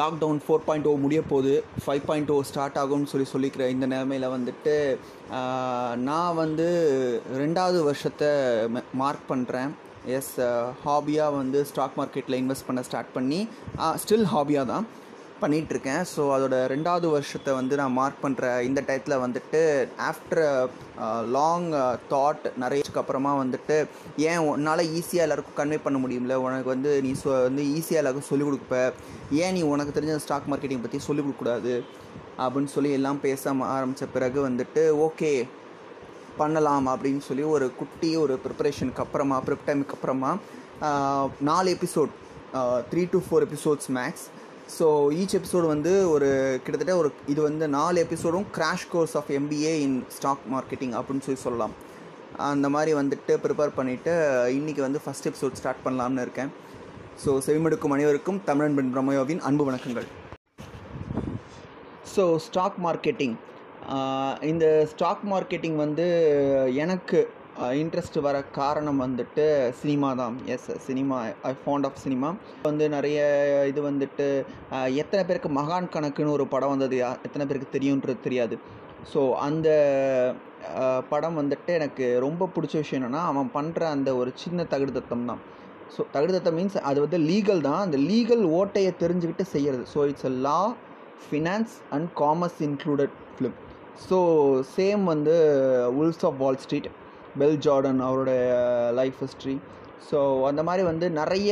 Lockdown four point ஓ முடிய போகுது five point ஓ start ஆகும்னு சொல்லி சொல்லிக்கிற இந்த நிலமையில் வந்துட்டு நான் வந்து ரெண்டாவது வருஷத்தை மார்க் பண்ணுறேன் எஸ் ஹாபியாக வந்து ஸ்டாக் மார்க்கெட்டில் இன்வெஸ்ட் பண்ண ஸ்டார்ட் பண்ணி ஸ்டில் ஹாபியாக தான். பண்ணிகிட்ருக்கேன். ஸோ அதோட ரெண்டாவது வருஷத்தை வந்து நான் மார்க் பண்ணுற இந்த டயத்தில் வந்துட்டு ஆஃப்டர் லாங் தாட் நிறையக்கு அப்புறமா வந்துட்டு ஏன் உன்னால் ஈஸியாக எல்லாருக்கும் கன்வே பண்ண முடியும்ல? உனக்கு வந்து நீ சொ வந்து ஈஸியாக எல்லாருக்கும் சொல்லிக் கொடுப்ப. ஏன் நீ உனக்கு தெரிஞ்ச ஸ்டாக் மார்க்கெட்டிங் பற்றி சொல்லிக் கொடுக்கக்கூடாது? அப்படின்னு சொல்லி எல்லாம் பேச ஆரம்பித்த பிறகு வந்துட்டு ஓகே பண்ணலாம் அப்படின்னு சொல்லி ஒரு குட்டி ஒரு ப்ரிப்பரேஷனுக்கு அப்புறமா ப்ரிப் டைமுக்கு அப்புறமா நாலு episode three to four episodes max so each episode வந்து ஒரு கிட்டத்தட்ட ஒரு இது வந்து நாலு எபிசோடும் crash course of MBA in stock marketing அப்படின்னு சொல்லி சொல்லலாம். அந்த மாதிரி வந்துட்டு ப்ரிப்பேர் பண்ணிவிட்டு இன்றைக்கி வந்து ஃபஸ்ட் எபிசோட் ஸ்டார்ட் பண்ணலாம்னு இருக்கேன். ஸோ செவிமடுக்கும் அனைவருக்கும் தமிழன் பெண் பிரம்மயோவின் அன்பு வணக்கங்கள். ஸோ ஸ்டாக் மார்க்கெட்டிங் இந்த ஸ்டாக் மார்க்கெட்டிங் வந்து எனக்கு இன்ட்ரெஸ்ட் வர காரணம் வந்துட்டு சினிமா தான். Yes cinema I fond of cinema வந்து நிறைய இது வந்துட்டு எத்தனை பேருக்கு மகான் கணக்குன்னு ஒரு படம் வந்தது எத்தனை பேருக்கு தெரியுன்றது தெரியாது. ஸோ அந்த படம் வந்துட்டு எனக்கு ரொம்ப பிடிச்ச விஷயம் என்னென்னா அவன் பண்ணுற அந்த ஒரு சின்ன தகுடுதத்தம் தான். ஸோ தகுடுதத்தம் மீன்ஸ் அது வந்து லீகல் தான். அந்த லீகல் ஓட்டையை தெரிஞ்சுக்கிட்டு செய்கிறது so it's a law finance and commerce included film so same வந்து wolves of Wall Street Bel Jordan அவருடைய லைஃப் ஹிஸ்ட்ரி ஸோ அந்த மாதிரி வந்து நிறைய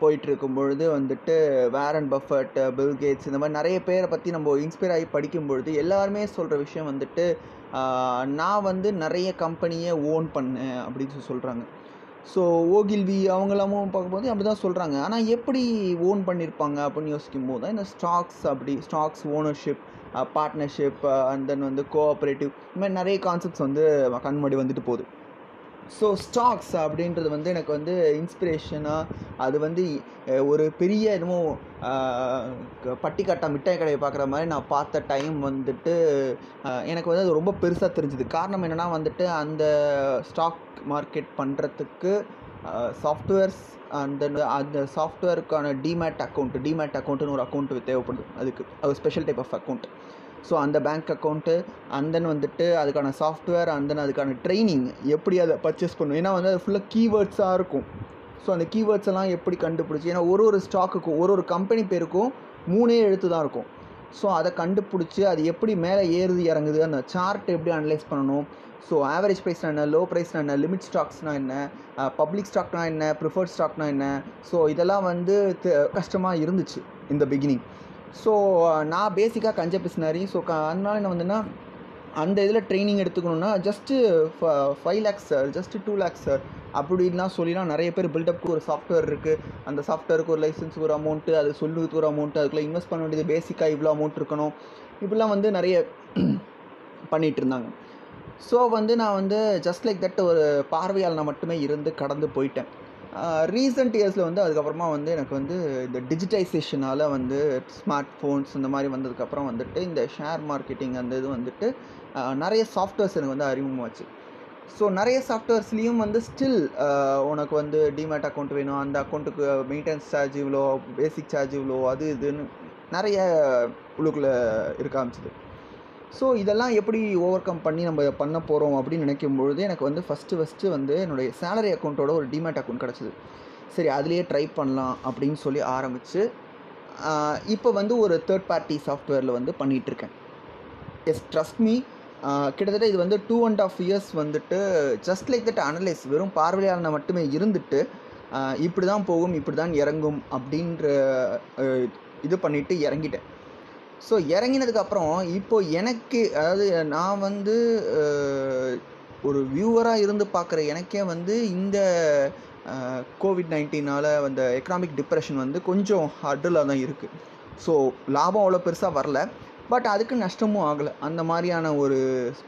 போயிட்டுருக்கும் பொழுது வந்துட்டு வேரன் பஃபட் பில் கேட்ஸ் இந்த மாதிரி நிறைய பேரை பற்றி நம்ம இன்ஸ்பயர் ஆகி படிக்கும் பொழுது எல்லாருமே சொல்கிற விஷயம் வந்துட்டு நான் வந்து நிறைய கம்பெனியை ஓன் பண்ணேன் அப்படின்னு சொல்லி சொல்கிறாங்க ஸோ ஓகில்வி அவங்களாமும் பார்க்கும்போது அப்படி தான் சொல்கிறாங்க ஆனால் எப்படி ஓன் பண்ணியிருப்பாங்க அப்படின்னு யோசிக்கும் போது தான் இந்த ஸ்டாக்ஸ் அப்படி stocks ownership partnership and then வந்து கோஆப்ரேட்டிவ் இந்த மாதிரி நிறைய கான்செப்ட்ஸ் வந்து கண் முன்னாடி வந்துட்டு போகுது. ஸோ ஸ்டாக்ஸ் அப்படின்றது வந்து எனக்கு வந்து இன்ஸ்பிரேஷனாக அது வந்து ஒரு பெரிய என்னமோ அஹ், பட்டிக்காட்டா மிட்டாய் கடையை பார்க்குற மாதிரி நான் பார்த்த டைம் வந்துட்டு எனக்கு வந்து அது ரொம்ப பெருசாக தெரிஞ்சுது. காரணம் என்னென்னா வந்துட்டு அந்த ஸ்டாக் மார்க்கெட் பண்ணுறதுக்கு சாஃப்ட்வேர்ஸ் அந்த அந்த சாஃப்ட்வேருக்கான டிமேட் அக்கௌண்ட் டிமேட் அக்கௌண்ட்டுன்னு ஒரு அக்கௌண்ட்டு தேவைப்படுது. அதுக்கு அது special type of account so அந்த பேங்க் அக்கௌண்ட்டு தென் வந்துட்டு அதுக்கான சாஃப்ட்வேர் அந்தன் அதுக்கான ட்ரைனிங் எப்படி அதை பர்ச்சேஸ் பண்ணணும் ஏன்னா வந்து அது ஃபுல்லாக கீவேர்ட்ஸாக இருக்கும். ஸோ அந்த கீவேர்ட்ஸ் எல்லாம் எப்படி கண்டுபிடிச்சி ஏன்னா ஒரு ஒரு ஸ்டாக்குக்கும் ஒரு ஒரு கம்பெனி பேருக்கும் மூணே எழுத்து தான் இருக்கும். ஸோ அதை கண்டுபிடிச்சி அது எப்படி மேலே ஏறுது இறங்குது அந்த சார்ட் எப்படி அனலைஸ் பண்ணணும்? ஸோ ஆவரேஜ் ப்ரைஸ்னா என்ன? லோ ப்ரைஸ்னா என்ன? லிமிட் ஸ்டாக்ஸ்னால் என்ன? பப்ளிக் ஸ்டாக்னா என்ன? ப்ரிஃபர்ட் ஸ்டாக்னா என்ன? ஸோ இதெல்லாம் வந்து கஷ்டமாக இருந்துச்சு இந்த பிகினிங் ஸோ நான் பேசிக்காக கஞ்ச பிஸ்னாரி ஸோ க அதனால என்ன வந்துன்னா அந்த இதில் training எடுத்துக்கணுன்னா just five lakhs sir just two lakhs sir அப்படின்னா சொல்லிலாம் நிறைய பேர் பில்டப்க்கு ஒரு சாஃப்ட்வேர் இருக்குது அந்த சாஃப்ட்வேருக்கு ஒரு லைசன்ஸுக்கு ஒரு அமௌண்ட்டு அது சொல்லுறதுக்கு ஒரு அமௌண்ட்டு அதுக்குள்ளே இன்வெஸ்ட் பண்ண வேண்டியது பேசிக்காக இவ்வளோ அமௌண்ட் இருக்கணும். இப்படிலாம் வந்து நிறைய பண்ணிகிட்டு இருந்தாங்க. ஸோ வந்து நான் வந்து ஜஸ்ட் லைக் தட் ஒரு பார்வையாளனை மட்டுமே இருந்து கடந்து போயிட்டேன். ரீசெண்ட் இயர்ஸில் வந்து அதுக்கப்புறமா வந்து எனக்கு வந்து இந்த டிஜிட்டைசேஷனால் வந்து ஸ்மார்ட் ஃபோன்ஸ் இந்த மாதிரி வந்ததுக்கப்புறம் வந்துட்டு இந்த ஷேர் மார்க்கெட்டிங் அந்த இது வந்துட்டு நிறைய சாஃப்ட்வேர்ஸ் எனக்கு வந்து அறிமுகமாச்சு. ஸோ நிறைய சாஃப்ட்வேர்ஸ்லேயும் வந்து ஸ்டில் உனக்கு வந்து டிமேட் அக்கௌண்ட் வேணும். அந்த அக்கௌண்ட்டுக்கு மெயின்டெனன்ஸ் சார்ஜ் இவ்வளோ பேசிக் சார்ஜ் இவ்வளோ அது இதுன்னு நிறைய உள்ளுக்குள்ளே இருக்க ஆரம்பிச்சிது. ஸோ இதெல்லாம் எப்படி ஓவர் கம் பண்ணி நம்ம பண்ண போகிறோம் அப்படின்னு நினைக்கும் பொழுது எனக்கு வந்து ஃபஸ்ட்டு ஃபஸ்ட்டு வந்து என்னுடைய சேலரி அக்கௌண்ட்டோட ஒரு டிமேட் அக்கௌண்ட் கிடச்சிது. சரி அதுலேயே ட்ரை பண்ணலாம் அப்படின்னு சொல்லி ஆரம்பித்து இப்போ வந்து ஒரு தேர்ட் பார்ட்டி சாஃப்ட்வேரில் வந்து பண்ணிகிட்ருக்கேன் எஸ் ட்ரஸ்ட் மீ கிட்டத்தட்ட இது வந்து டூ அண்ட் ஆஃப் இயர்ஸ் வந்துட்டு ஜஸ்ட் லைக் தட் அனலைஸ் வெறும் பார்வையாளர் மட்டுமே இருந்துட்டு இப்படி தான் போகும் இப்படி தான் இறங்கும் அப்படின்ற இது பண்ணிவிட்டு இறங்கிட்டேன். ஸோ இறங்கினதுக்கப்புறம் இப்போ எனக்கு அதாவது நான் வந்து ஒரு வியூவராக இருந்து பார்க்குற எனக்கே வந்து இந்த கோவிட் நைன்டீனால் வந்த எக்கனாமிக் டிப்ரெஷன் வந்து கொஞ்சம் ஹர்டிலாக தான் இருக்குது ஸோ லாபம் அவ்வளோ பெருசாக வரல. பட் அதுக்கு நஷ்டமும் ஆகலை. அந்த மாதிரியான ஒரு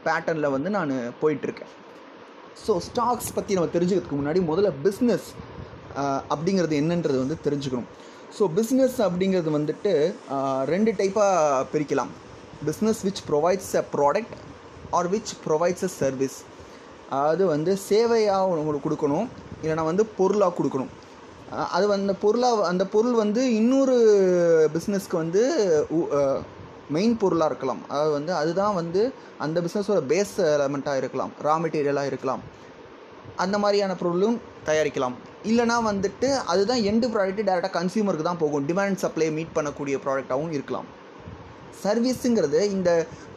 பேட்டர்னில் வந்து நான் போயிட்டுருக்கேன். ஸோ ஸ்டாக்ஸ் பற்றி நம்ம தெரிஞ்சுக்கிறதுக்கு முன்னாடி முதல்ல பிஸ்னஸ் அப்படிங்கிறது என்னன்றது வந்து தெரிஞ்சுக்கணும். ஸோ பிஸ்னஸ் அப்படிங்கிறது வந்துட்டு ரெண்டு டைப்பாக பிரிக்கலாம். Business which provides a product or which provides a service அது வந்து சேவையாக உங்களுக்கு கொடுக்கணும். இல்லைனா வந்து பொருளாக கொடுக்கணும். அது வந்து பொருளாக அந்த பொருள் வந்து இன்னொரு பிஸ்னஸ்க்கு வந்து மெயின் பொருளாக இருக்கலாம். அதாவது வந்து அதுதான் வந்து அந்த பிஸ்னஸோட பேஸ் எலமெண்ட்டாக இருக்கலாம். ரா மெட்டீரியலாக இருக்கலாம். அந்த மாதிரியான பொருளும் தயாரிக்கலாம். இல்லைனா வந்துட்டு அதுதான் எண்டு ப்ராடக்ட்டு டேரெக்டாக கன்சியூமருக்கு தான் போகும். டிமாண்ட் சப்ளை மீட் பண்ணக்கூடிய ப்ராடக்டாகவும் இருக்கலாம். சர்வீஸுங்கிறது இந்த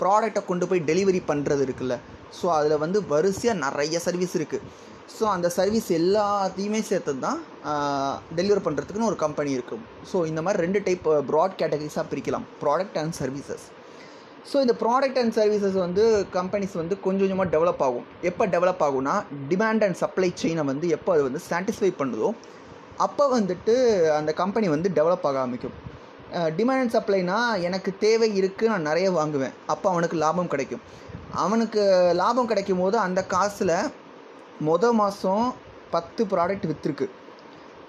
ப்ராடக்டை கொண்டு போய் டெலிவரி பண்ணுறது இருக்குல்ல. ஸோ அதில் வந்து வரிசையாக நிறைய சர்வீஸ் இருக்குது ஸோ அந்த சர்வீஸ் எல்லாத்தையுமே சேர்த்து தான் டெலிவர் பண்ணுறதுக்குன்னு ஒரு கம்பெனி இருக்கும். ஸோ இந்த மாதிரி ரெண்டு டைப் ப்ராட் கேட்டகரிஸாக பிரிக்கலாம். ப்ராடக்ட் அண்ட் சர்வீசஸ் ஸோ இந்த ப்ராடக்ட் அண்ட் சர்வீசஸ் வந்து கம்பெனிஸ் வந்து கொஞ்சம் கொஞ்சமாக டெவலப் ஆகும். எப்போ டெவலப் ஆகும்னா டிமாண்ட் அண்ட் சப்ளை செயினை வந்து எப்போ அது வந்து சாட்டிஸ்ஃபை பண்ணுதோ அப்போ வந்துட்டு அந்த கம்பெனி வந்து டெவலப் ஆக ஆரம்பிக்கும். டிமாண்ட் அண்ட் சப்ளைனா எனக்கு தேவை இருக்குது நான் நிறைய வாங்குவேன். அப்போ அவனுக்கு லாபம் கிடைக்கும். அவனுக்கு லாபம் கிடைக்கும் போது அந்த காசில் மொதல் மாதம் பத்து ப்ராடக்ட் விற்றுருக்கு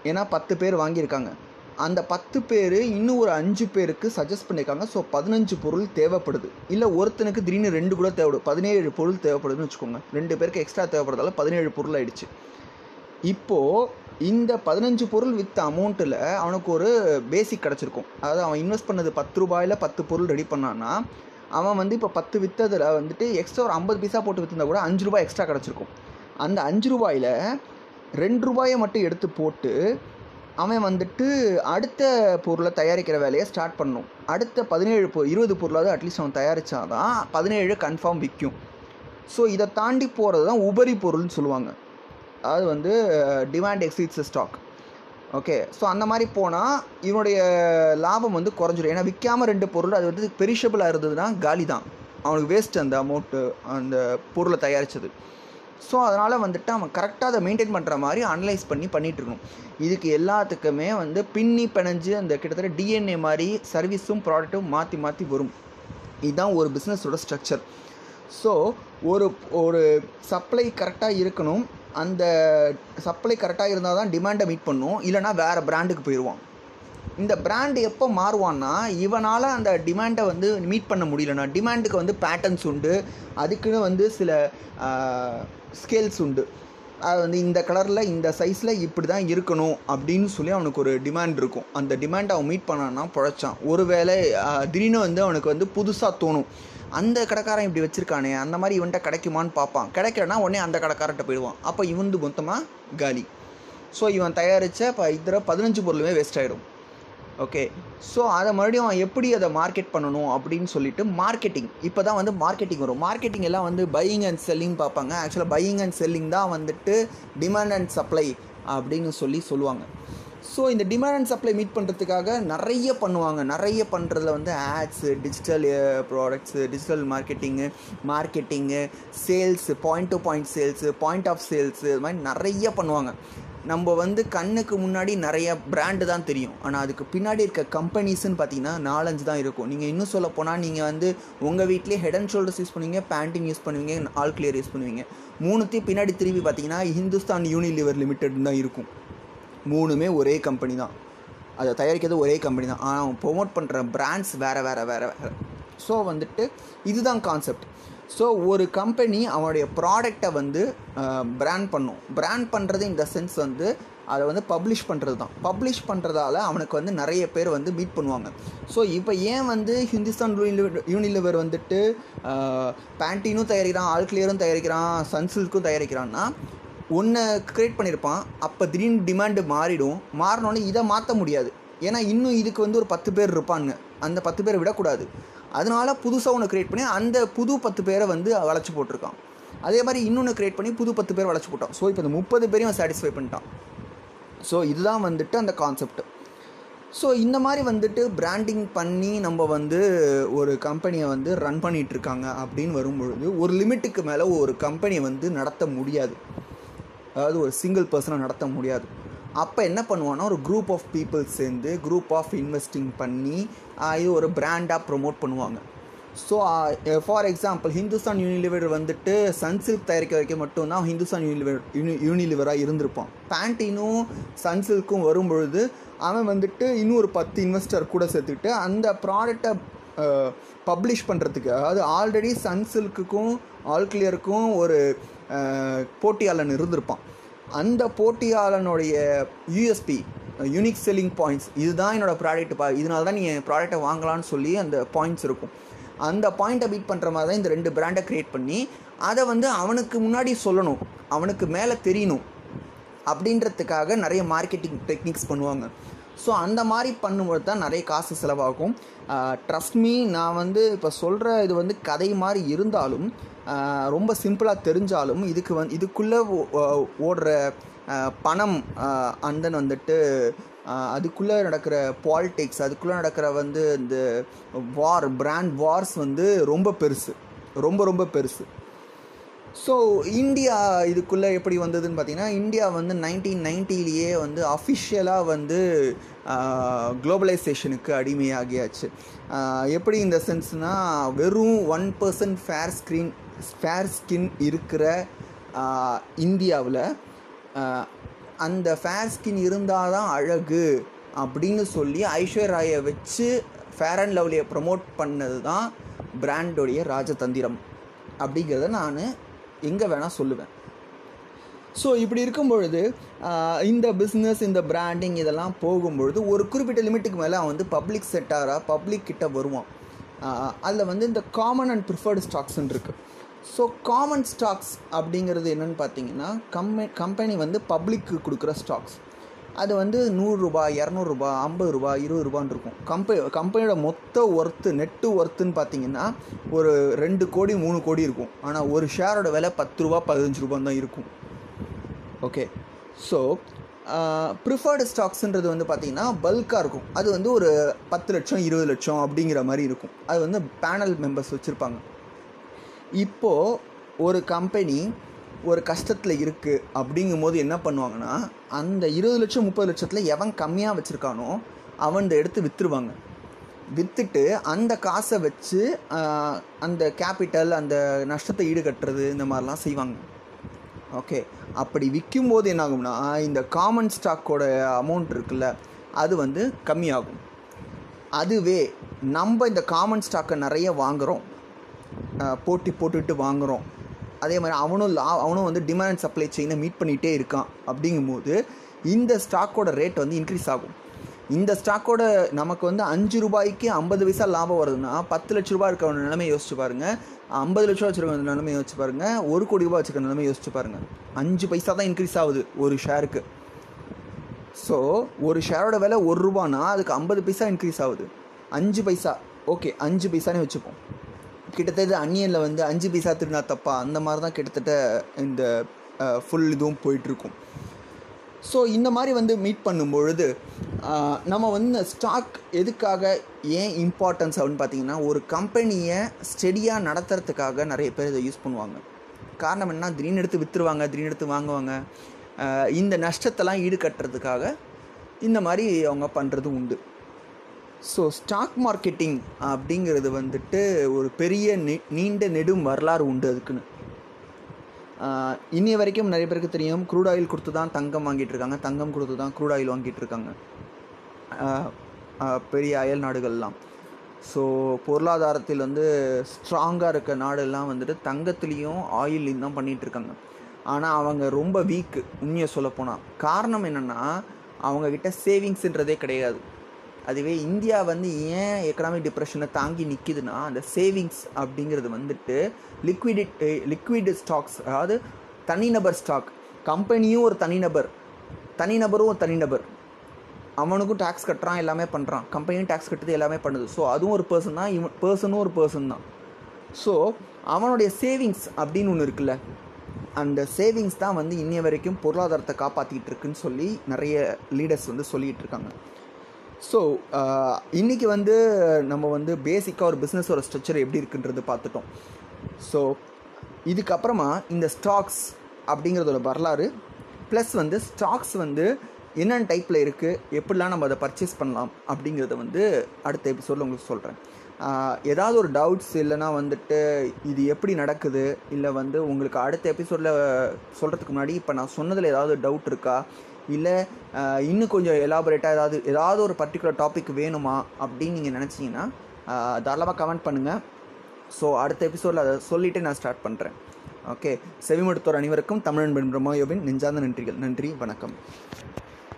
ஏன்னா பத்து பேர் வாங்கியிருக்காங்க. அந்த பத்து பேர் இன்னும் ஒரு அஞ்சு பேருக்கு சஜஸ்ட் பண்ணியிருக்காங்க. ஸோ பதினஞ்சு பொருள் தேவைப்படுது. இல்லை ஒருத்தனுக்கு திடீர்னு ரெண்டு கூட தேவைப்படும் பதினேழு பொருள் தேவைப்படுதுன்னு வச்சுக்கோங்க. ரெண்டு பேருக்கு எக்ஸ்ட்ரா தேவைப்படுறதால பதினேழு பொருள் ஆயிடுச்சு. இப்போது இந்த பதினஞ்சு பொருள் விற்ற அமௌண்ட்டில் அவனுக்கு ஒரு பேசிக் கிடச்சிருக்கும். அதாவது அவன் இன்வெஸ்ட் பண்ணது பத்து ரூபாயில் பத்து பொருள் ரெடி பண்ணான்னா அவன் வந்து இப்போ பத்து விற்றதில் வந்துட்டு எக்ஸ்ட்ரா ஒரு ஐம்பது பைசா போட்டு விற்றுந்தா கூட அஞ்சு ரூபாய் எக்ஸ்ட்ரா கிடச்சிருக்கும். அந்த அஞ்சு ரூபாயில் ரெண்டு ரூபாயை மட்டும் எடுத்து போட்டு அவன் வந்துட்டு அடுத்த பொருளை தயாரிக்கிற வேலையை ஸ்டார்ட் பண்ணும். அடுத்த பதினேழு பொ இருபது பொருளாவது அட்லீஸ்ட் அவன் தயாரித்தாதான் பதினேழு கன்ஃபார்ம் விற்கும் ஸோ இதை தாண்டி போகிறது தான் உபரி பொருள்னு சொல்லுவாங்க. அதாவது வந்து demand exceeds stock okay so அந்த மாதிரி போனால் இவனுடைய லாபம் வந்து குறைஞ்சிடும் ஏன்னா விற்காமல் ரெண்டு பொருள் அது வந்து பெரிஷபிளாக இருந்ததுன்னா காலி தான் அவனுக்கு வேஸ்ட் அந்த அமௌண்ட்டு அந்த பொருளை தயாரித்தது ஸோ அதனால் வந்துட்டு அவன் கரெக்டாக அதை மெயின்டைன் பண்ணுற மாதிரி அனலைஸ் பண்ணி பண்ணிகிட்ருக்கணும் இதுக்கு எல்லாத்துக்குமே வந்து பின்னி பிணைஞ்சு அந்த கிட்டத்தட்ட டிஎன்ஏ மாதிரி சர்வீஸும் ப்ராடக்ட்டும் மாற்றி மாற்றி வரும். இதுதான் ஒரு பிஸ்னஸோட ஸ்ட்ரக்சர் ஸோ ஒரு ஒரு சப்ளை கரெக்டாக இருக்கணும். அந்த சப்ளை கரெக்டாக இருந்தால் தான் டிமாண்டை மீட் பண்ணும். இல்லைனா வேறு பிராண்டுக்கு போயிடுவான் இந்த பிராண்டு எப்போ மாறுவான்னா இவனால் அந்த டிமாண்டை வந்து மீட் பண்ண முடியலன்னா டிமாண்டுக்கு வந்து பேட்டர்ன்ஸ் உண்டு. அதுக்குன்னு வந்து சில ஸ்கேல்ஸ் உண்டு. அது வந்து இந்த கலரில் இந்த சைஸில் இப்படி தான் இருக்கணும் அப்படின்னு சொல்லி அவனுக்கு ஒரு டிமாண்ட் இருக்கும். அந்த டிமாண்டை அவன் மீட் பண்ணான்னா பொழைச்சான். ஒருவேளை திடீர்னு வந்து அவனுக்கு வந்து புதுசாக தோணும். அந்த கடைக்காரன் இப்படி வச்சுருக்கானே அந்த மாதிரி இவன்கிட்ட கிடைக்குமான்னு பார்ப்பான். கிடைக்கலன்னா உடனே அந்த கடைக்காரன்ட்ட போயிடுவான். அப்போ இவந்து மொத்தமாக காலி. ஸோ இவன் தயாரித்த இப்போ இதில் பதினஞ்சு பொருளுமே வேஸ்ட் ஆகிடும் ஓகே ஸோ அதை மறுபடியும் எப்படி அதை மார்க்கெட் பண்ணணும் அப்படின்னு சொல்லிட்டு மார்க்கெட்டிங் இப்போ தான் வந்து மார்க்கெட்டிங் வரும். மார்க்கெட்டிங் எல்லாம் வந்து பையிங் அண்ட் செல்லிங் பார்ப்பாங்க. ஆக்சுவலாக பையிங் அண்ட் செல்லிங் தான் வந்துட்டு டிமாண்ட் அண்ட் சப்ளை அப்படின்னு சொல்லி சொல்லுவாங்க. ஸோ இந்த டிமாண்ட் அண்ட் சப்ளை மீட் பண்ணுறதுக்காக நிறைய பண்ணுவாங்க. நிறைய பண்ணுறதுல வந்து ads digital products digital marketing marketing sales point to point sales point of sales இது மாதிரி நிறைய பண்ணுவாங்க. நம்ம வந்து கண்ணுக்கு முன்னாடி நிறைய பிராண்டு தான் தெரியும். ஆனால் அதுக்கு பின்னாடி இருக்க கம்பெனிஸ்ன்னு பார்த்தீங்கன்னா நாலஞ்சு தான் இருக்கும். நீங்கள் இன்னும் சொல்ல போனால் நீங்கள் வந்து உங்கள் வீட்லேயே ஹெட் அண்ட் ஷோல்டர்ஸ் யூஸ் பண்ணுவீங்க பேண்டிங் யூஸ் பண்ணுவீங்க ஆல் கிளியர் யூஸ் பண்ணுவீங்க. மூணுத்தையும் பின்னாடி திரும்பி பார்த்தீங்கன்னா ஹிந்துஸ்தான் யூனிலிவர் லிமிடெட் தான் இருக்கும். மூணுமே ஒரே கம்பெனி தான். அதை தயாரிக்கிறது ஒரே கம்பெனி தான். ஆனால் அவன் ப்ரொமோட் பண்ணுற பிராண்ட்ஸ் வேறு வேறு வேறு வேறு. ஸோ வந்துட்டு இதுதான் கான்செப்ட் ஸோ ஒரு கம்பெனி அவனுடைய ப்ராடக்டை வந்து பிராண்ட் பண்ணும். பிராண்ட் பண்ணுறது இந்த சென்ஸ் வந்து அதை வந்து பப்ளிஷ் பண்ணுறது தான் பப்ளிஷ் பண்ணுறதால அவனுக்கு வந்து நிறைய பேர் வந்து மீட் பண்ணுவாங்க. ஸோ இப்போ ஏன் வந்து ஹிந்துஸ்தான் யூனிலிவர் வந்துட்டு பேண்டீனும் தயாரிக்கிறான் ஆல்கிளியரும் தயாரிக்கிறான் சன்சில்க்கும் தயாரிக்கிறான்னா ஒன்று க்ரியேட் பண்ணியிருப்பான் அப்போ திடீர்னு டிமாண்டு மாறிடும். மாறினோடனே இதை மாற்ற முடியாது. ஏன்னா இன்னும் இதுக்கு வந்து ஒரு பத்து பேர் இருப்பாங்க. அந்த பத்து பேரை விடக்கூடாது. அதனால புதுசாக ஒன்று க்ரியேட் பண்ணி அந்த புது பத்து பேரை வந்து வளைச்சி போட்டிருக்கான். அதே மாதிரி இன்னொன்று க்ரியேட் பண்ணி புது பத்து பேர் வளைச்சி போட்டான். ஸோ இப்போ இந்த முப்பது பேரையும் சாட்டிஸ்ஃபை பண்ணிட்டான். ஸோ இதுதான் வந்துட்டு அந்த கான்செப்ட் ஸோ இந்த மாதிரி வந்துட்டு பிராண்டிங் பண்ணி நம்ம வந்து ஒரு கம்பெனியை வந்து ரன் பண்ணிகிட்ருக்காங்க அப்படின்னு வரும்பொழுது ஒரு லிமிட்டுக்கு மேலே ஒரு கம்பெனியை வந்து நடத்த முடியாது. அதாவது ஒரு சிங்கிள் பர்சனை நடத்த முடியாது. அப்போ என்ன பண்ணுவான்னா ஒரு குரூப் ஆஃப் பீப்புள் சேர்ந்து குரூப் ஆஃப் இன்வெஸ்டிங் பண்ணி இது ஒரு பிராண்டாக ப்ரொமோட் பண்ணுவாங்க. So for example Hindustan Unilever வந்துட்டு சன்சில்க் தயாரிக்க வைக்க மட்டும்தான் ஹிந்துஸ்தான் யூனிலிவர் யூனி யூனிலிவராக இருந்திருப்பான். பேண்டினும் சன்சில்க்கும் வரும்பொழுது அவன் வந்துட்டு இன்னும் ஒரு பத்து இன்வெஸ்டர் கூட சேர்த்துக்கிட்டு அந்த ப்ராடக்டை பப்ளிஷ் பண்ணுறதுக்கு அதாவது ஆல்ரெடி சன்சில்க்குக்கும் ஆல்கிளியருக்கும் ஒரு போட்டியாளன் இருந்திருப்பான். அந்த போட்டியாளனுடைய யூஎஸ்பி யூனிக் செல்லிங் பாயிண்ட்ஸ் இதுதான் என்னோடய ப்ராடக்ட் பா இதனால தான் நீ என் ப்ராடக்ட்டை வாங்கலாம்னு சொல்லி அந்த பாயிண்ட்ஸ் இருக்கும். அந்த பாயிண்ட்டை பீட் பண்ணுற மாதிரி தான் இந்த ரெண்டு பிராண்டை க்ரியேட் பண்ணி அதை வந்து அவனுக்கு முன்னாடி சொல்லணும் அவனுக்கு மேலே தெரியணும் அப்படின்றதுக்காக நிறைய மார்க்கெட்டிங் டெக்னிக்ஸ் பண்ணுவாங்க. ஸோ அந்த மாதிரி பண்ணும்போது தான் நிறைய காசு செலவாகும். ட்ரஸ்ட் மீ நான் வந்து இப்போ சொல்கிற இது வந்து கதை மாதிரி இருந்தாலும் ரொம்ப சிம்பிளாக தெரிஞ்சாலும் இதுக்கு வந்து இதுக்குள்ளே ஓடுற பணம் பணம் அந்தன் வந்துட்டு அதுக்குள்ளே நடக்கிற பாலிடிக்ஸ் அதுக்குள்ளே நடக்கிற வந்து இந்த வார் பிராண்ட் வார்ஸ் வந்து ரொம்ப பெருசு. ரொம்ப ரொம்ப பெருசு. ஸோ இந்தியா இதுக்குள்ளே எப்படி வந்ததுன்னு பார்த்தீங்கன்னா இந்தியா வந்து நைன்டீன் நைன்ட்டிலேயே வந்து அஃபிஷியலாக வந்து குளோபலைசேஷனுக்கு அடிமையாகியாச்சு. எப்படி இந்த சென்ஸ்னால் வெறும் one percent fair screen fair skin இருக்கிற இந்தியாவில் அந்த ஃபேர் ஸ்கின் இருந்தால் தான் அழகு அப்படின்னு சொல்லி ஐஸ்வர்யாயை வச்சு ஃபேர் அண்ட் லவ்லியை ப்ரமோட் பண்ணது தான் பிராண்டோடைய ராஜதந்திரம். அப்படிங்கிறத நான் எங்கே வேணால் சொல்லுவேன். ஸோ இப்படி இருக்கும் பொழுது இந்த பிஸ்னஸ் இந்த பிராண்டிங் இதெல்லாம் போகும்பொழுது ஒரு குறிப்பிட்ட லிமிட்டுக்கு மேலே அவன் வந்து பப்ளிக் செட்டாராக பப்ளிக் கிட்ட வருவான். அதில் வந்து இந்த காமன் அண்ட் ப்ரிஃபர்டு ஸ்டாக்ஸ்ன்னு இருக்குது ஸோ காமன் ஸ்டாக்ஸ் அப்படிங்கிறது என்னென்னு பார்த்தீங்கன்னா கம்பெ கம்பெனி வந்து பப்ளிக்கு கொடுக்குற ஸ்டாக்ஸ் அது வந்து நூறுரூபா இரநூறுபா ஐம்பது ரூபா இருபது ரூபான்னு இருக்கும். கம்பெ கம்பெனியோட மொத்த ஒர்த்து நெட்டு ஒர்த்துன்னு பார்த்தீங்கன்னா ஒரு ரெண்டு கோடி மூணு கோடி இருக்கும். ஆனால் ஒரு ஷேரோட விலை பத்து ரூபா பதினஞ்சு ரூபான்னு தான் இருக்கும். ஓகே ஸோ ப்ரிஃபர்டு ஸ்டாக்ஸுன்றது வந்து பார்த்தீங்கன்னா பல்காக இருக்கும். அது வந்து ஒரு பத்து லட்சம் இருபது லட்சம் அப்படிங்கிற மாதிரி இருக்கும். அது வந்து பேனல் மெம்பர்ஸ் வச்சுருப்பாங்க. இப்போது ஒரு கம்பெனி ஒரு கஷ்டத்தில் இருக்குது அப்படிங்கும்போது என்ன பண்ணுவாங்கன்னா அந்த இருபது லட்சம் முப்பது லட்சத்தில் எவன் கம்மியாக வச்சுருக்கானோ அவன் எடுத்து விற்றுருவாங்க விற்றுட்டு அந்த காசை வச்சு அந்த கேபிட்டல் அந்த நஷ்டத்தை ஈடுகட்டுறது இந்த மாதிரிலாம் செய்வாங்க. ஓகே. அப்படி விற்கும் போது என்னாகும்னா இந்த காமன் ஸ்டாக்கோட அமௌண்ட் இருக்குல்ல அது வந்து கம்மியாகும். அதுவே நம்ம இந்த காமன் ஸ்டாக்கை நிறைய வாங்குகிறோம் போட்டி போட்டுட்டு வாங்குகிறோம் அதே மாதிரி அவனும் லா அவனும் வந்து டிமாண்ட் சப்ளை செயினை மீட் பண்ணிகிட்டே இருக்கான். அப்படிங்கும்போது இந்த ஸ்டாக்கோட ரேட் வந்து இன்க்ரீஸ் ஆகும். இந்த ஸ்டாக்கோட நமக்கு வந்து அஞ்சு ரூபாய்க்கு ஐம்பது பைசா லாபம் வருதுன்னா பத்து லட்ச ரூபாய் இருக்கிற நிலைமை யோசிச்சு பாருங்க. ஐம்பது லட்ச ரூபா வச்சுருக்க நிலைமை யோசிச்சு பாருங்கள் ஒரு கோடி ரூபாய் வச்சுருக்க நிலைமை யோசிச்சு பாருங்கள் அஞ்சு பைசா தான் இன்க்ரீஸ் ஆகுது ஒரு ஷேருக்கு ஸோ ஒரு ஷேரோட விலை ஒரு ரூபானா அதுக்கு ஐம்பது பைசா இன்க்ரீஸ் ஆகுது. அஞ்சு பைசா ஓகே அஞ்சு பைசானே வச்சுப்போம். கிட்டத்தட்ட அன்னியனில் வந்து அஞ்சு பைசா திருடினா தப்பா? அந்த மாதிரி தான் கிட்டத்தட்ட இந்த ஃபுல் இதுவும் போயிட்டுருக்கும். ஸோ இந்த மாதிரி வந்து மீட் பண்ணும்பொழுது நம்ம வந்து ஸ்டாக் எதுக்காக ஏன் இம்பார்ட்டன்ஸ் அப்படின்னு பார்த்தீங்கன்னா ஒரு கம்பெனியை ஸ்டெடியாக நடத்துறதுக்காக நிறைய பேர் இதை யூஸ் பண்ணுவாங்க. காரணம் என்ன? திடீர்னு எடுத்து விற்றுருவாங்க திடீர்னு எடுத்து வாங்குவாங்க. இந்த நஷ்டத்தெல்லாம் ஈடுகட்டுறதுக்காக இந்த மாதிரி அவங்க பண்ணுறது உண்டு. ஸோ ஸ்டாக் மார்க்கெட்டிங் அப்படிங்கிறது வந்துட்டு ஒரு பெரிய நெ நீண்ட நெடும் வரலாறு உண்டு அதுக்குன்னு. இன்னி வரைக்கும் நிறைய பேருக்கு தெரியும் க்ரூட் ஆயில் கொடுத்து தான் தங்கம் வாங்கிட்டு இருக்காங்க. தங்கம் கொடுத்து தான் க்ரூட் ஆயில் வாங்கிட்டு இருக்காங்க. பெரிய அயல் நாடுகள்லாம். ஸோ பொருளாதாரத்தில் வந்து ஸ்ட்ராங்காக இருக்க நாடெல்லாம் வந்துட்டு தங்கத்துலேயும் ஆயில்லையும் தான் பண்ணிகிட்டு இருக்காங்க. ஆனால் அவங்க ரொம்ப வீக்கு உண்மையை சொல்லப்போனால் காரணம் என்னென்னா அவங்கக்கிட்ட சேவிங்ஸ்ன்றதே கிடையாது. அதுவே இந்தியா வந்து ஏன் எக்கனாமிக் டிப்ரெஷனை தாங்கி நிற்கிதுன்னா அந்த சேவிங்ஸ் அப்படிங்கிறது வந்துட்டு லிக்விடிட் லிக்விட் ஸ்டாக்ஸ் அதாவது தனிநபர் ஸ்டாக் கம்பெனியும் ஒரு தனிநபர். தனிநபரும் ஒரு தனிநபர். அவனுக்கும் டேக்ஸ் கட்டுறான் எல்லாமே பண்ணுறான் கம்பெனியும் டேக்ஸ் கட்டுறது எல்லாமே பண்ணுது. ஸோ அதுவும் ஒரு பர்சன் தான் இவன் பர்சனும் ஒரு பர்சன் தான். ஸோ அவனுடைய சேவிங்ஸ் அப்படின்னு ஒன்று இருக்குல்ல அந்த சேவிங்ஸ் தான் வந்து இன்னைய வரைக்கும் பொருளாதாரத்தை காப்பாற்றிக்கிட்டு இருக்குன்னு சொல்லி நிறைய லீடர்ஸ் வந்து சொல்லிகிட்டு இருக்காங்க. ஸோ uh, இன்றைக்கி வந்து நம்ம வந்து பேசிக்காக ஒரு பிஸ்னஸோட ஸ்ட்ரக்சர் எப்படி இருக்குன்றது பார்த்துட்டோம். ஸோ இதுக்கப்புறமா இந்த ஸ்டாக்ஸ் அப்படிங்கிறதோட வரலாறு ப்ளஸ் வந்து ஸ்டாக்ஸ் வந்து என்னென்ன டைப்பில் இருக்குது எப்படிலாம் நம்ம அதை பர்ச்சேஸ் பண்ணலாம் அப்படிங்கிறத வந்து அடுத்த எபிசோடில் உங்களுக்கு சொல்கிறேன் ஏதாவது ஒரு டவுட்ஸ் இல்லைனா வந்துட்டு இது எப்படி நடக்குது இல்லை வந்து உங்களுக்கு அடுத்த எபிசோடில் சொல்கிறதுக்கு முன்னாடி இப்போ நான் சொன்னதில் ஏதாவது டவுட் இருக்கா இல்லை இன்னும் கொஞ்சம் எலாபரேட்டாக ஏதாவது ஏதாவது ஒரு பர்டிகுலர் டாபிக் வேணுமா அப்படின்னு நீங்கள் நினச்சிங்கன்னா தாராளமாக கமெண்ட் பண்ணுங்கள் ஸோ அடுத்த எபிசோடில் அதை சொல்லிவிட்டு நான் ஸ்டார்ட் பண்ணுறேன் ஓகே செவிமடுத்தோர் அனைவருக்கும் தமிழன்பன் பிரம்மாயோவின் நெஞ்சார்ந்த நன்றிகள். நன்றி வணக்கம்.